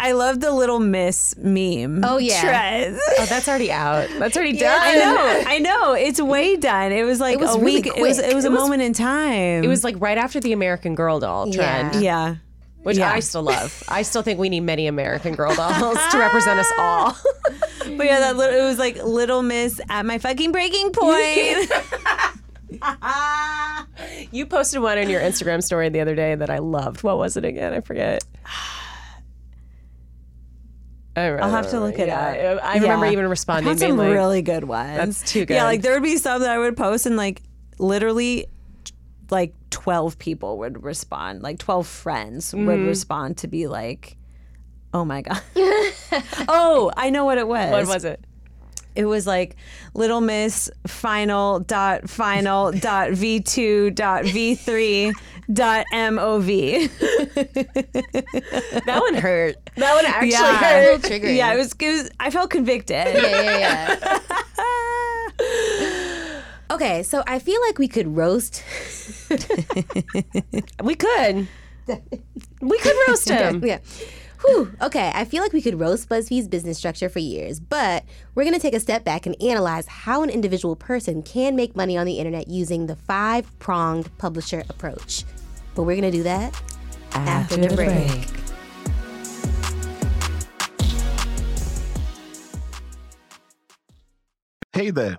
I love the little miss meme. Oh, yeah. trend. Oh, that's already out. That's already Yeah. done. I know, I know. It's way done. It was like It was a really week. It was it was a was- moment in time. It was like right after the American Girl doll trend, Yeah. yeah. Which Yeah. I still love. I still think we need many American Girl dolls to represent us all. But yeah, that little, it was like Little Miss at my fucking breaking point. you posted one in your Instagram story the other day that I loved. What was it again? I forget. I I'll have to look it yeah, up. I remember Yeah. even I responding. found some being like, really good ones. That's too good. Yeah, like there would be some that I would post and like literally like 12 people would respond. Like 12 friends would Mm-hmm. respond to be like, oh my God. oh, I know what it was. What was it? It was like Little Miss final dot final dot v two dot v three dot mov. That one hurt. That one actually Yeah. hurt. triggering. Yeah, it was, it was. I felt convicted. yeah, yeah, yeah. Okay, so I feel like we could roast. We could. We could roast him. yeah. Whew. Okay, I feel like we could roast BuzzFeed's business structure for years, but we're going to take a step back and analyze how an individual person can make money on the internet using the five pronged publisher approach. But we're going to do that after, the break. Hey there,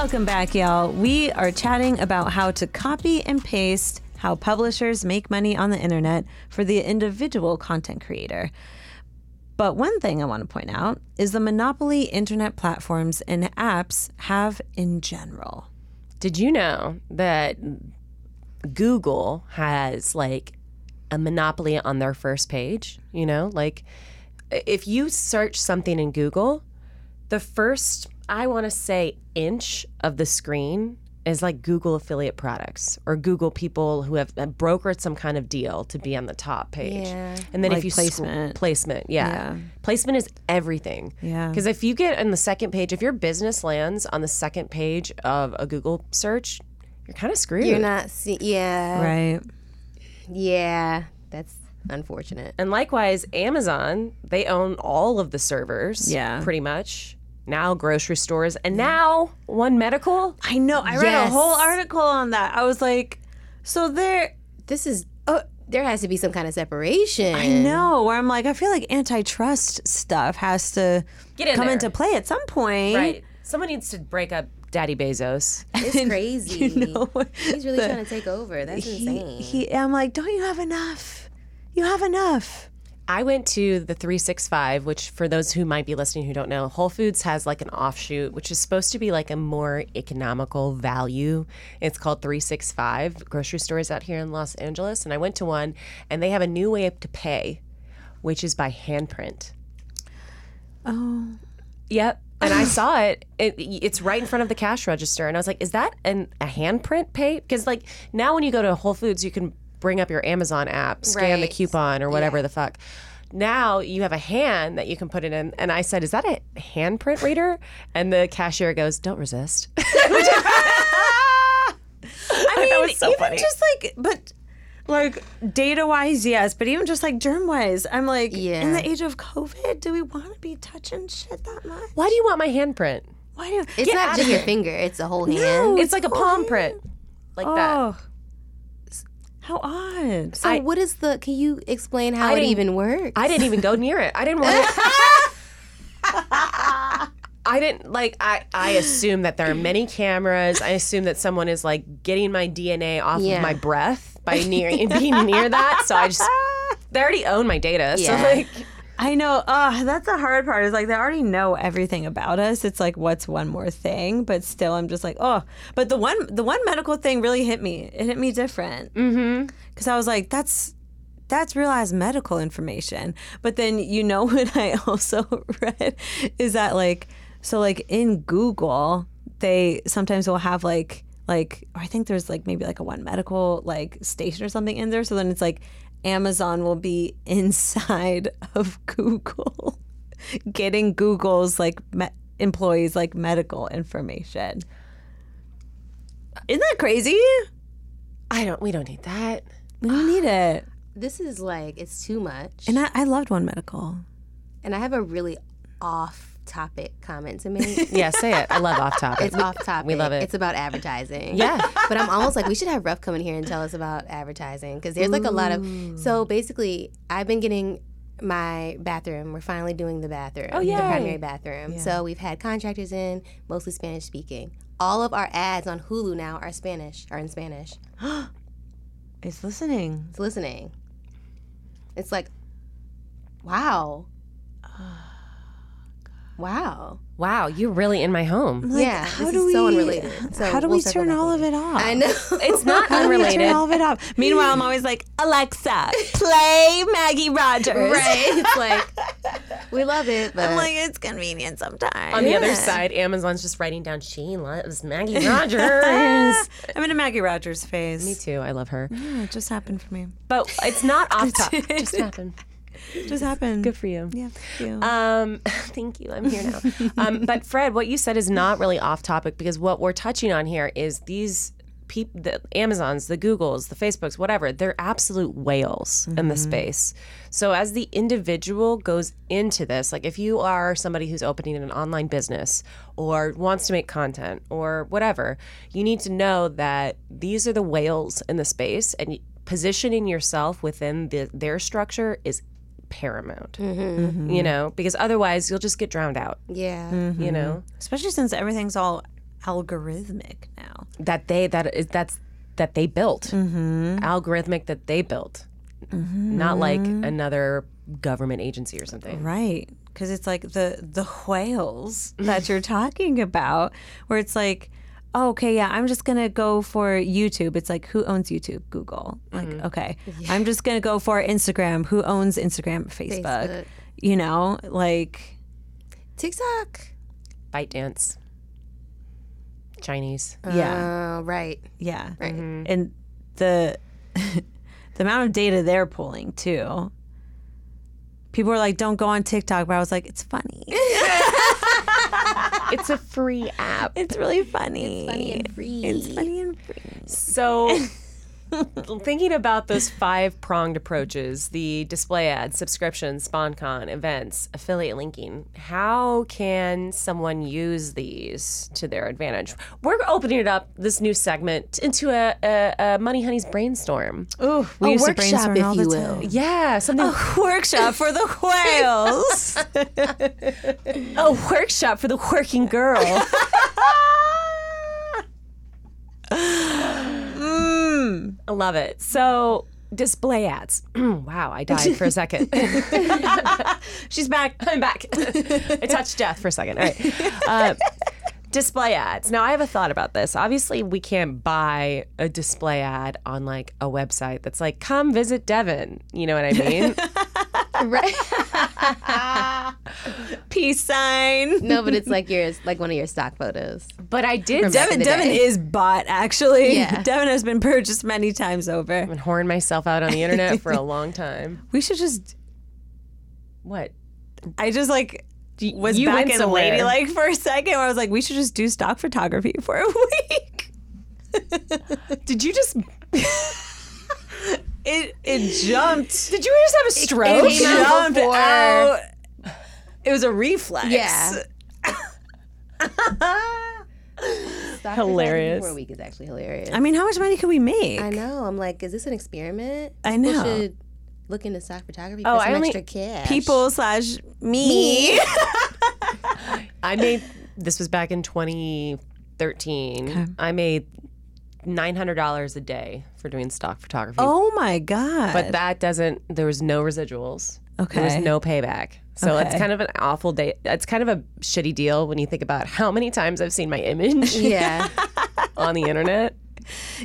Welcome back, y'all. We are chatting about how to copy and paste how publishers make money on the internet for the individual content creator. But one thing I want to point out is the monopoly internet platforms and apps have in general. Did you know that Google has like a monopoly on their first page? You know, like if you search something in Google, the first, I want to say, inch of the screen is like Google affiliate products or Google people who have brokered some kind of deal to be on the top page. Yeah. And then Like if you placement. placement, yeah. Yeah. Placement is everything. Yeah. Because if you get on the second page, if your business lands on the second page of a Google search, you're kind of screwed. You're not, see- yeah. Right. Yeah. That's unfortunate. And likewise, Amazon, they own all of the servers. Yeah. Pretty much. Now grocery stores and now One Medical. I know. I read a Yes. whole article on that. I was like, so there, This is, uh, there has to be some kind of separation. I know, where I'm like, I feel like antitrust stuff has to Get in come there. into play at some point. Right. Someone needs to break up Daddy Bezos. It's crazy. You know, He's really the- trying to take over. That's he, insane. he, I'm like, don't you have enough? You have enough. I went to the 365, which for those who might be listening who don't know, Whole Foods has like an offshoot, which is supposed to be like a more economical value. It's called 365 grocery stores out here in Los Angeles. And I went to one and they have a new way to pay, which is by handprint. Oh, Yep. And I saw it. it. It's right in front of the cash register, and I was like, "Is that an a handprint pay?" Because like now, when you go to Whole Foods, you can bring up your Amazon app, scan the coupon or whatever the fuck. Now you have a hand that you can put it in. And I said, Is that a handprint reader? And the cashier goes, Don't resist. I mean, That was so even funny. just like, but like data wise, yes, but even just like germ wise, I'm like, in the age of COVID, do we want to be touching shit that much? Why do you want my handprint? Why do It's Get not just your finger; it's a whole hand. It's like a palm print. Like that. Oh. How odd. so, what is the? Can you explain how I it even works? I didn't even go near it. I didn't want to. I didn't like I I assume that there are many cameras. I assume that someone is like getting my DNA off Yeah. of my breath by near being near that. So I just they already own my data. So like I know. Uh, that's the hard part. Is like they already know everything about us. It's like what's one more thing, but still, I'm just like, oh. But the one, the one medical thing really hit me. It hit me different. Mm-hmm. Because I was like, that's that's realized medical information. But then you know what I also read is that like so like in Google they sometimes will have like like or I think there's like maybe like a one medical like station or something in there. So then it's like Amazon will be inside of Google getting Google's like me- employees like medical information. Isn't that crazy? I don't we don't need that. We don't need it. this is like it's too much. And I, I loved One Medical. And I have a really off-topic comment to make. Yeah, say it. I love off topic. It's off topic. We love it. It's about advertising. Yeah. But I'm almost like we should have Ruff come in here and tell us about advertising because there's like a lot of. So basically, I've been getting my bathroom. We're finally doing the bathroom. Oh yay. The primary bathroom. So we've had contractors in, mostly Spanish speaking. All of our ads on Hulu now are Spanish, are in Spanish. It's listening. It's listening. It's like, wow. Wow. wow, you're really in my home. yeah, how this do is so we- unrelated. So how do we'll we turn all of it off? I know. It's not How do we unrelated. turn all of it off? Meanwhile, I'm always like, Alexa, play Maggie Rogers. right. It's like we love it, but I'm like, it's convenient sometimes. On the other side, Amazon's just writing down she loves Maggie Rogers. I'm in a Maggie Rogers phase. me too. I love her. Yeah, it just happened for me. But it's not off topic. It just happened. Just happened. Good for you. Yeah, thank you. Um, thank you. I'm here now. Um, but Fred, what you said is not really off topic because what we're touching on here is these people, the Amazons, the Googles, the Facebooks, whatever. They're absolute whales in the space. So as the individual goes into this, like if you are somebody who's opening an online business or wants to make content or whatever, you need to know that these are the whales in the space and positioning yourself within the, their structure is paramount mm-hmm. Mm-hmm. you know because otherwise you'll just get drowned out yeah. Mm-hmm. you know? Especially since everything's all algorithmic now. that they that is that's that they built. Algorithmic that they built. Not like another government agency or something. Right. Because it's like the the whales that you're talking about, where it's like, oh, okay, yeah, I'm just gonna go for YouTube. It's like, who owns YouTube? Google. Like, okay, I'm just gonna go for Instagram. Who owns Instagram? Facebook. Facebook. You know, like, TikTok. ByteDance chinese yeah, Uh, right. yeah, Right. and the the amount of data they're pulling too. People were like, "Don't go on TikTok," but I was like, "It's funny. it's a free app it's really funny. It's funny and free. It's funny and free." So, thinking about those five pronged approaches the display ads, subscriptions, SponCon, events, affiliate linking how can someone use these to their advantage? We're opening it up, this new segment, into a, a, a Money Honey's brainstorm. Ooh, we A used workshop, brainstorm if you the will. Yeah, something, A Workshop for the whales. a workshop for the working girl. I love it. So, display ads. wow, I died for a second. She's back. I'm back. I touched death for a second. All right. Uh, display ads. Now, I have a thought about this. Obviously, we can't buy a display ad on like a website that's like, come visit Devin. You know what I mean? Right. Peace sign. No, but it's like your like one of your stock photos. But I did. Devin, Devin is bought actually. Yeah. Devin has been purchased many times over. I've been whoring myself out on the internet for a long time. We should just. What? I just like was you back went in somewhere. ladylike for a second where I was like, we should just do stock photography for a week. Did you just? It it jumped. Did you just have a stroke? It came out jumped before- out. It was a reflex. Yeah. Hilarious. photography For week is actually hilarious. I mean, how much money could we make? I know. I'm like, is this an experiment? I People know. should look into stock photography oh, for Oh, some I only- extra cash. People slash me. I made this was back in 2013. I made nine hundred dollars a day for doing stock photography. Oh my god! but that doesn't. There was no residuals. Okay. There was no payback. So it's kind of an awful day. It's kind of a shitty deal when you think about how many times I've seen my image Yeah. on the internet.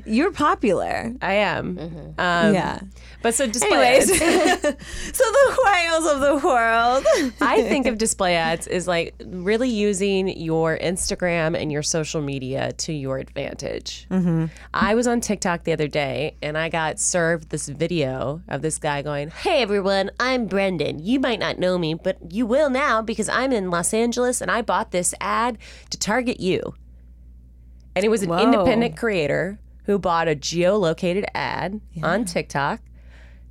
You're popular. I am. Mm-hmm. Um, yeah. But so display Anyways, ads. so the whales of the world. I think of display ads is like really using your Instagram and your social media to your advantage. Mm-hmm. I was on TikTok the other day and I got served this video of this guy going, Hey everyone, I'm Brendan. You might not know me, but you will now because I'm in Los Angeles and I bought this ad to target you. And it was an Whoa. independent creator who bought a geolocated ad on TikTok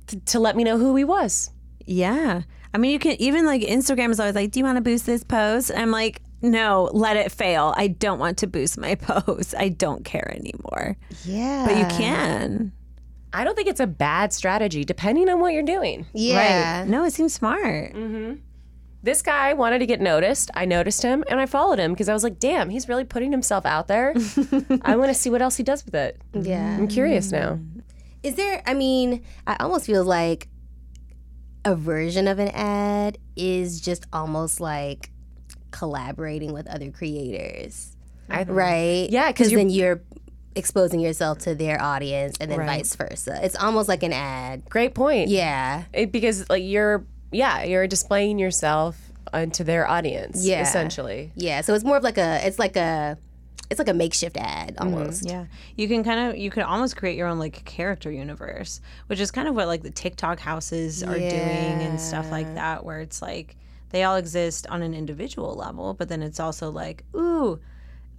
to, to let me know who he was. Yeah. I mean, you can even like Instagram is always like, "Do you want to boost this post?" I'm like, "No, let it fail. I don't want to boost my post. I don't care anymore." Yeah. But you can. I don't think it's a bad strategy, depending on what you're doing. Yeah. Right. No, it seems smart. Mm-hmm. This guy wanted to get noticed. I noticed him and I followed him because I was like, damn, he's really putting himself out there. I want to see what else he does with it. Yeah. I'm curious now. Is there, I mean, I almost feel like a version of an ad is just almost like collaborating with other creators, right? Yeah, because then you're exposing yourself to their audience and then Right. vice versa. It's almost like an ad. Great point. Yeah. It- because like you're, yeah, you're displaying yourself onto their audience. Yeah. Essentially. Yeah. So it's more of like a, it's like a, it's like a makeshift ad mm-hmm. almost. Yeah. You can kind of you could almost create your own like character universe, which is kind of what like the TikTok houses are doing and stuff like that where it's like they all exist on an individual level, but then it's also like, ooh,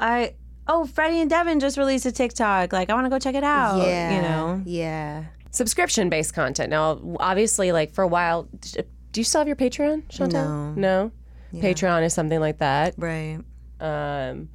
I oh, Freddie and Devin just released a TikTok. Like I want to go check it out, Yeah. you know. Yeah. Subscription based content. Now, obviously, like for a while, d- do you still have your Patreon, Chantel? No. No? Patreon is something like that. Right. Um,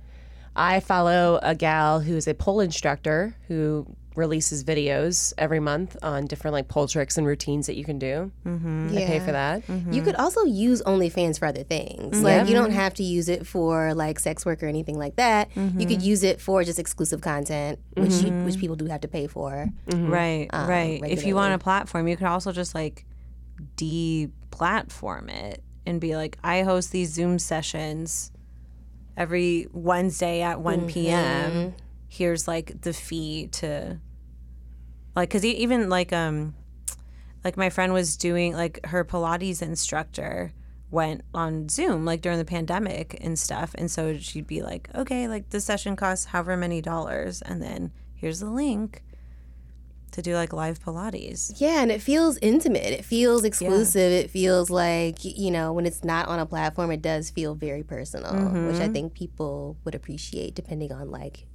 I follow a gal who's a pole instructor who releases videos every month on different like pole tricks and routines that you can do. Mm-hmm. I pay for that. Mm-hmm. You could also use OnlyFans for other things. Mm-hmm. Like you don't have to use it for like sex work or anything like that. You could mm-hmm. use it for just exclusive content, which you, which people do have to pay for. Right, um, right. If you want a platform, you could also just like de-platform it and be like, I host these Zoom sessions every Wednesday at one p.m. Here's like the fee to, like, because even like um, like my friend was doing like her Pilates instructor went on Zoom like during the pandemic and stuff, and so she'd be like, okay, like the session costs however many dollars, and then here's the link to do like live Pilates. Yeah, and it feels intimate. It feels exclusive. It feels like, you know, when it's not on a platform, it does feel very personal, which I mm-hmm. think people would appreciate depending on like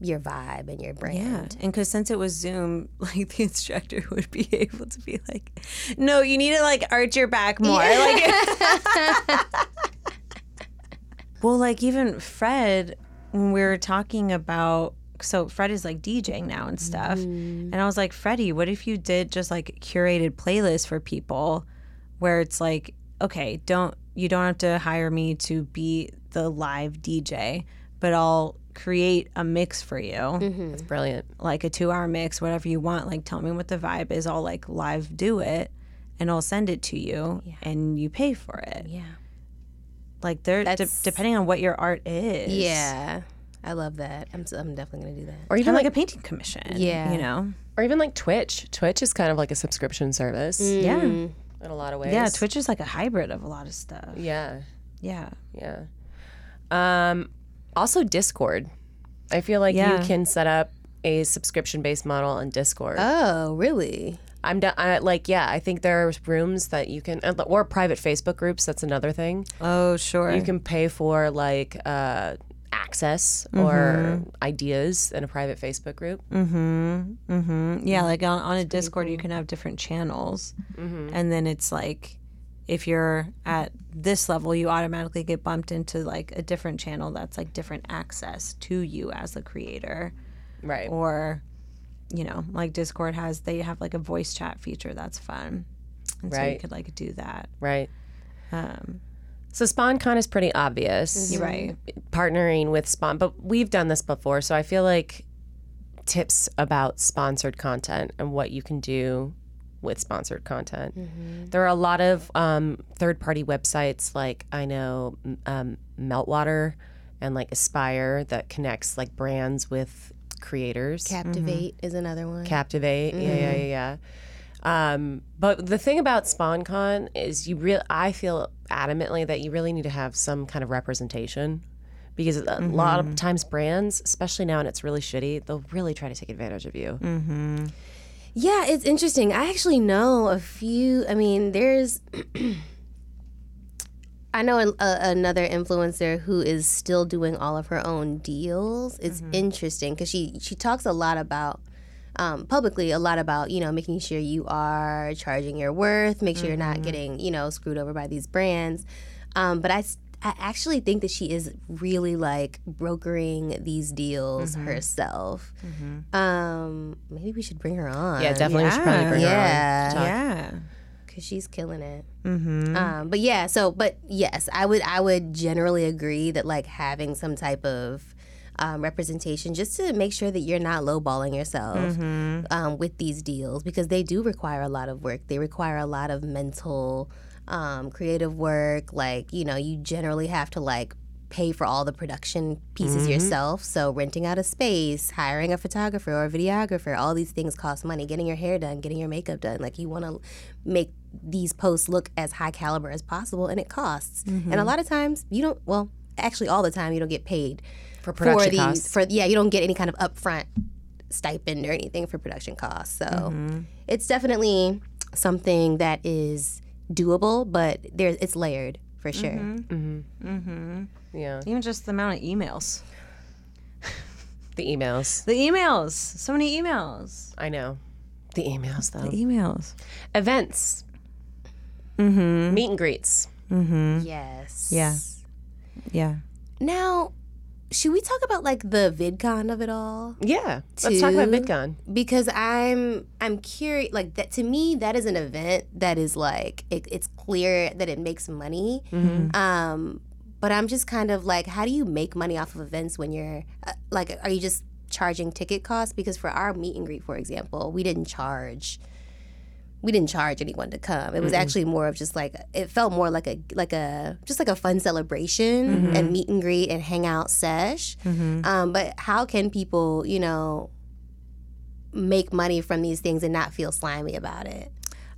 your vibe and your brand. Yeah, and because since it was Zoom, like the instructor would be able to be like, "No, you need to like arch your back more." Like, well, like even Fred, when we were talking about, so Fred is like DJing now and stuff, mm. and I was like, Freddie, what if you did just like curated playlists for people, where it's like, okay, don't you don't have to hire me to be the live DJ, but I'll create a mix for you mm-hmm. It's brilliant. like a two hour mix, whatever you want. Like, tell me what the vibe is. I'll like live do it and I'll send it to you and you pay for it. Yeah. Like, they're de- depending on what your art is. Yeah. I love that. I'm, s- I'm definitely going to do that. Or even like, like, a painting commission. Yeah. You know? or even like Twitch. Twitch is kind of like a subscription service. Yeah. in a lot of ways. Yeah, Twitch is like a hybrid of a lot of stuff. Yeah, Yeah. yeah. Um, also Discord. I feel like Yeah. you can set up a subscription based model on Discord. Oh, really? I'm do- I, like, yeah, I think there are rooms that you can, uh, or private Facebook groups. That's another thing. Oh, sure. You can pay for like uh, access or ideas in a private Facebook group. Mm-hmm. Yeah, like on, on a Discord, you can have different channels, and then it's like if you're at this level, you automatically get bumped into like a different channel that's like different access to you as a creator, Right. or you know, like Discord has they have like a voice chat feature that's fun, and so you could like do that. Right. Um, So SponCon is pretty obvious. You're right. Partnering with Spawn, but we've done this before, so I feel like tips about sponsored content and what you can do with sponsored content. There are a lot of um, third-party websites, like I know um, Meltwater and like Aspire, that connects like brands with creators. Captivate is another one. Captivate. Yeah, yeah, yeah, yeah. Um, but the thing about SponCon is you real I feel adamantly that you really need to have some kind of representation because a lot of mm-hmm. times brands, especially now and it's really shitty, they'll really try to take advantage of you. Mm-hmm. Yeah, it's interesting. I actually know a few. I mean, there's. I know a, a, another influencer who is still doing all of her own deals. It's mm-hmm. interesting because she she talks a lot about um, publicly a lot about you know making sure you are charging your worth, make sure you're not getting you know screwed over by these brands. Um, but I actually think that she is really like brokering these deals herself. Um, maybe we should bring her on. Yeah, definitely we should probably bring her on. Yeah. talk. yeah. because she's killing it. Um, but yeah, so but yes, I would I would generally agree that like having some type of um, representation just to make sure that you're not lowballing yourself um, with these deals because they do require a lot of work. They require a lot of mental, um, creative work. Like you know, you generally have to like pay for all the production pieces yourself. So renting out a space, hiring a photographer or a videographer, all these things cost money. Getting your hair done, getting your makeup done. Like you want to make these posts look as high caliber as possible and it costs. And a lot of times you don't well, actually all the time you don't get paid For production these costs. for yeah, you don't get any kind of upfront stipend or anything for production costs. So it's definitely something that is doable, but there it's layered for sure. mm-hmm Yeah. Even just the amount of emails. The emails. The emails. So many emails. I know. The emails though. The emails. Events. Mm-hmm. Meet and greets. Hmm. Yes. Yeah. Yeah. Now, should we talk about like the VidCon of it all? Yeah. Let's talk about VidCon. because I'm I'm curious. Like that to me, that is an event that is like it, it's clear that it makes money. Um, but I'm just kind of like, how do you make money off of events when you're uh, like, are you just charging ticket costs? Because for our meet and greet, for example, we didn't charge. We didn't charge anyone to come. It was actually more of just like it felt more like a like a just like a fun celebration and meet and greet and hangout sesh. Um, but how can people, you know, make money from these things and not feel slimy about it.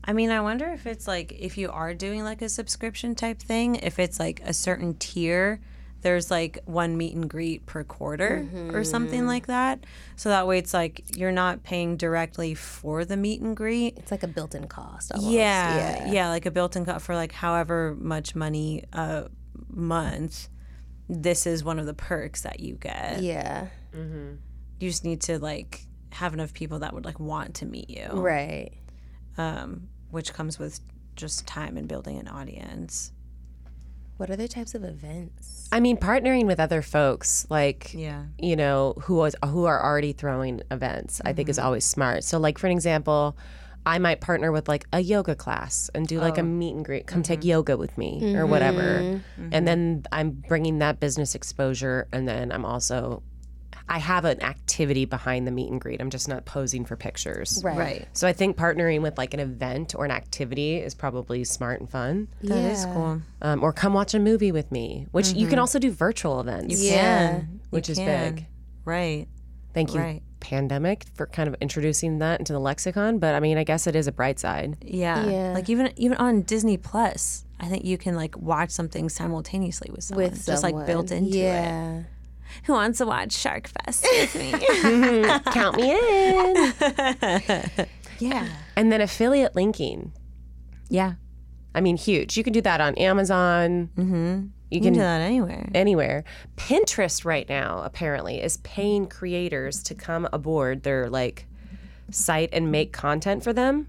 I mean, I wonder if it's like if you are doing like a subscription type thing, if it's like a certain tier, there's like one meet and greet per quarter or something like that. So that way it's like you're not paying directly for the meet and greet. It's like a built-in cost. Almost. Yeah, yeah, like a built-in cut for like however much money a month. This is one of the perks that you get. Yeah. You just need to like have enough people that would like want to meet you, Right. um, which comes with just time and building an audience. What other types of events? I mean, partnering with other folks, like Yeah. you know, who was who are already throwing events, I think is mm-hmm. always smart. So, like for an example, I might partner with like a yoga class and do like a oh. meet and greet. Come take mm-hmm. yoga with me or whatever, mm-hmm. and then I'm bringing that business exposure, and then I'm also. I have an activity behind the meet and greet. I'm just not posing for pictures. Right. Right. So I think partnering with like an event or an activity is probably smart and fun. That is cool. Um, or come watch a movie with me, which you can also do virtual events. You Yeah. can. Which You is can. big. Right. Thank you. Right. pandemic for kind of introducing that into the lexicon. But I mean, I guess it is a bright side. Yeah. Yeah. Like even even on Disney Plus, I think you can like watch something simultaneously with someone. with just like built someone. into it. Who wants to watch Shark Fest with me? Count me in. yeah. and then affiliate linking. Yeah. I mean, huge. You can do that on Amazon. Mm-hmm. You You can can do that anywhere. anywhere. Pinterest right now apparently is paying creators to come aboard their like site and make content for them.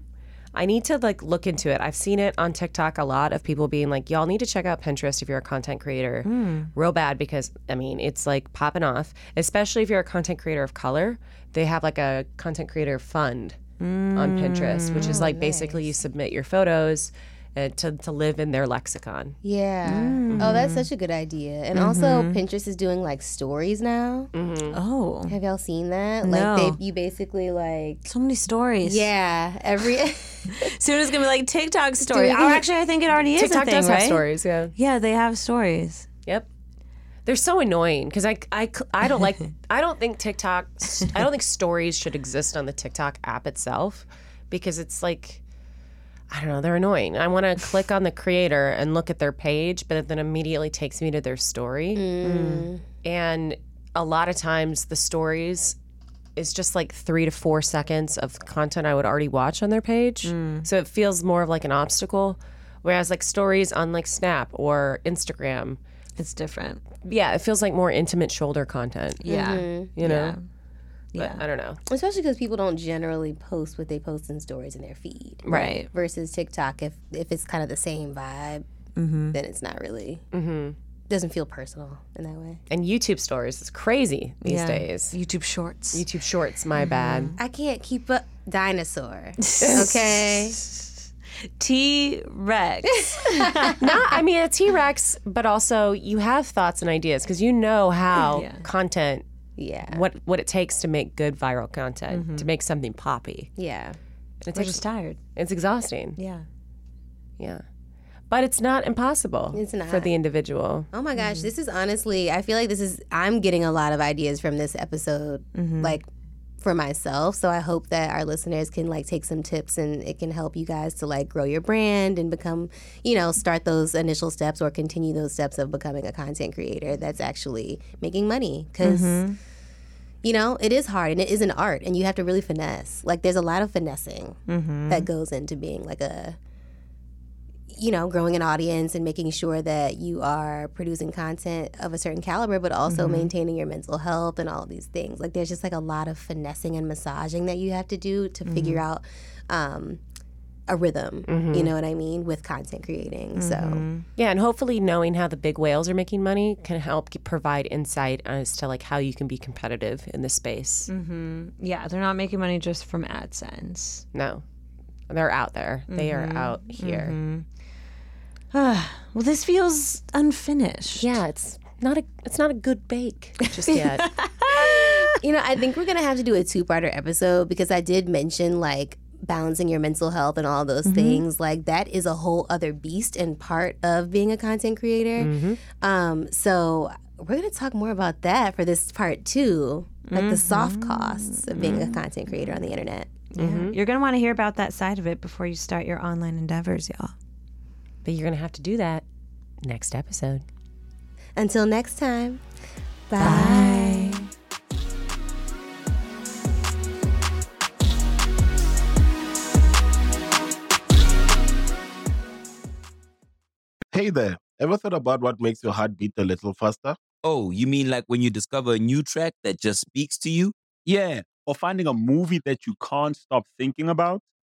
I need to like look into it. I've seen it on TikTok a lot of people being like, "Y'all need to check out Pinterest if you're a content creator." Hmm. Real bad because I mean, it's like popping off, especially if you're a content creator of color. They have like a content creator fund on Pinterest, which is mm. like oh, basically you submit your photos uh, to to live in their lexicon. Yeah. Mm. Oh, that's such a good idea. And also, mm-hmm. Pinterest is doing like stories now. Mm-hmm. Oh. Have y'all seen that? No. Like, they, you basically like. So many stories. Yeah, every Soon it's gonna be like TikTok story. Oh, actually, I think it already is TikTok a thing, does right? have stories, yeah. Yeah, they have stories. Yep. They're so annoying because I, I, I don't like I don't think TikTok I don't think stories should exist on the TikTok app itself because it's like I don't know they're annoying. I want to click on the creator and look at their page, but it then immediately takes me to their story. Mm. And a lot of times the stories is just like three to four seconds of content I would already watch on their page. Mm. So it feels more of like an obstacle. Whereas like stories on like Snap or Instagram, It's different. yeah, it feels like more intimate shoulder content. Yeah. Mm-hmm. You know? Yeah. But I don't know. especially because people don't generally post what they post in stories in their feed, Right. Versus TikTok, if if it's kind of the same vibe, mm-hmm. then it's not really mm-hmm. doesn't feel personal in that way. And YouTube stories is crazy these Yeah. days. YouTube Shorts. YouTube shorts, my mm-hmm. bad. I can't keep up dinosaur. Okay. T Rex. Not, I mean, a T Rex, but also you have thoughts and ideas because you know how Yeah. content, yeah. what what it takes to make good viral content, to mm-hmm. make something poppy. Yeah. And it We're just tired. it's exhausting. Yeah. Yeah. But it's not impossible It's not. for the individual. Oh my gosh, mm-hmm. this is honestly, I feel like this is, I'm getting a lot of ideas from this episode, mm-hmm. like for myself. So I hope that our listeners can like take some tips and it can help you guys to like grow your brand and become, you know, start those initial steps or continue those steps of becoming a content creator that's actually making money. because mm-hmm. You know, it is hard and it is an art, and you have to really finesse. Like, there's a lot of finessing mm-hmm. that goes into being like a you know, growing an audience and making sure that you are producing content of a certain caliber, but also mm-hmm. maintaining your mental health and all of these things. Like, there's just like a lot of finessing and massaging that you have to do to figure mm-hmm. out um, a rhythm. You mm-hmm. know what I mean with content creating. So Yeah, and hopefully knowing how the big whales are making money can help provide insight as to like how you can be competitive in this space. Yeah, they're not making money just from AdSense. No, they're out there. They are out here. well, this feels unfinished. Yeah, it's not a it's not a good bake just yet. you know, I think we're gonna have to do a two-parter episode because I did mention like balancing your mental health and all those mm-hmm. things. Like that is a whole other beast and part of being a content creator. Mm-hmm. Um, so we're gonna talk more about that for this part two, like the soft mm-hmm. costs of being a content creator on the internet. Yeah. You're going to want to hear about that side of it before you start your online endeavors, y'all. But you're gonna have to do that next episode. Until next time, bye. Hey there. Ever thought about what makes your heart beat a little faster? Oh, you mean like when you discover a new track that just speaks to you? Yeah. Or finding a movie that you can't stop thinking about.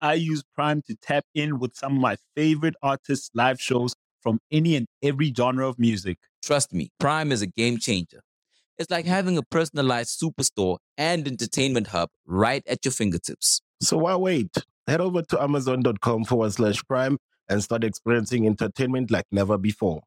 I use Prime to tap in with some of my favorite artists' live shows from any and every genre of music. Trust me, Prime is a game changer. It's like having a personalized superstore and entertainment hub right at your fingertips. So why wait? Head over to amazon.com forward slash prime and start experiencing entertainment like never before.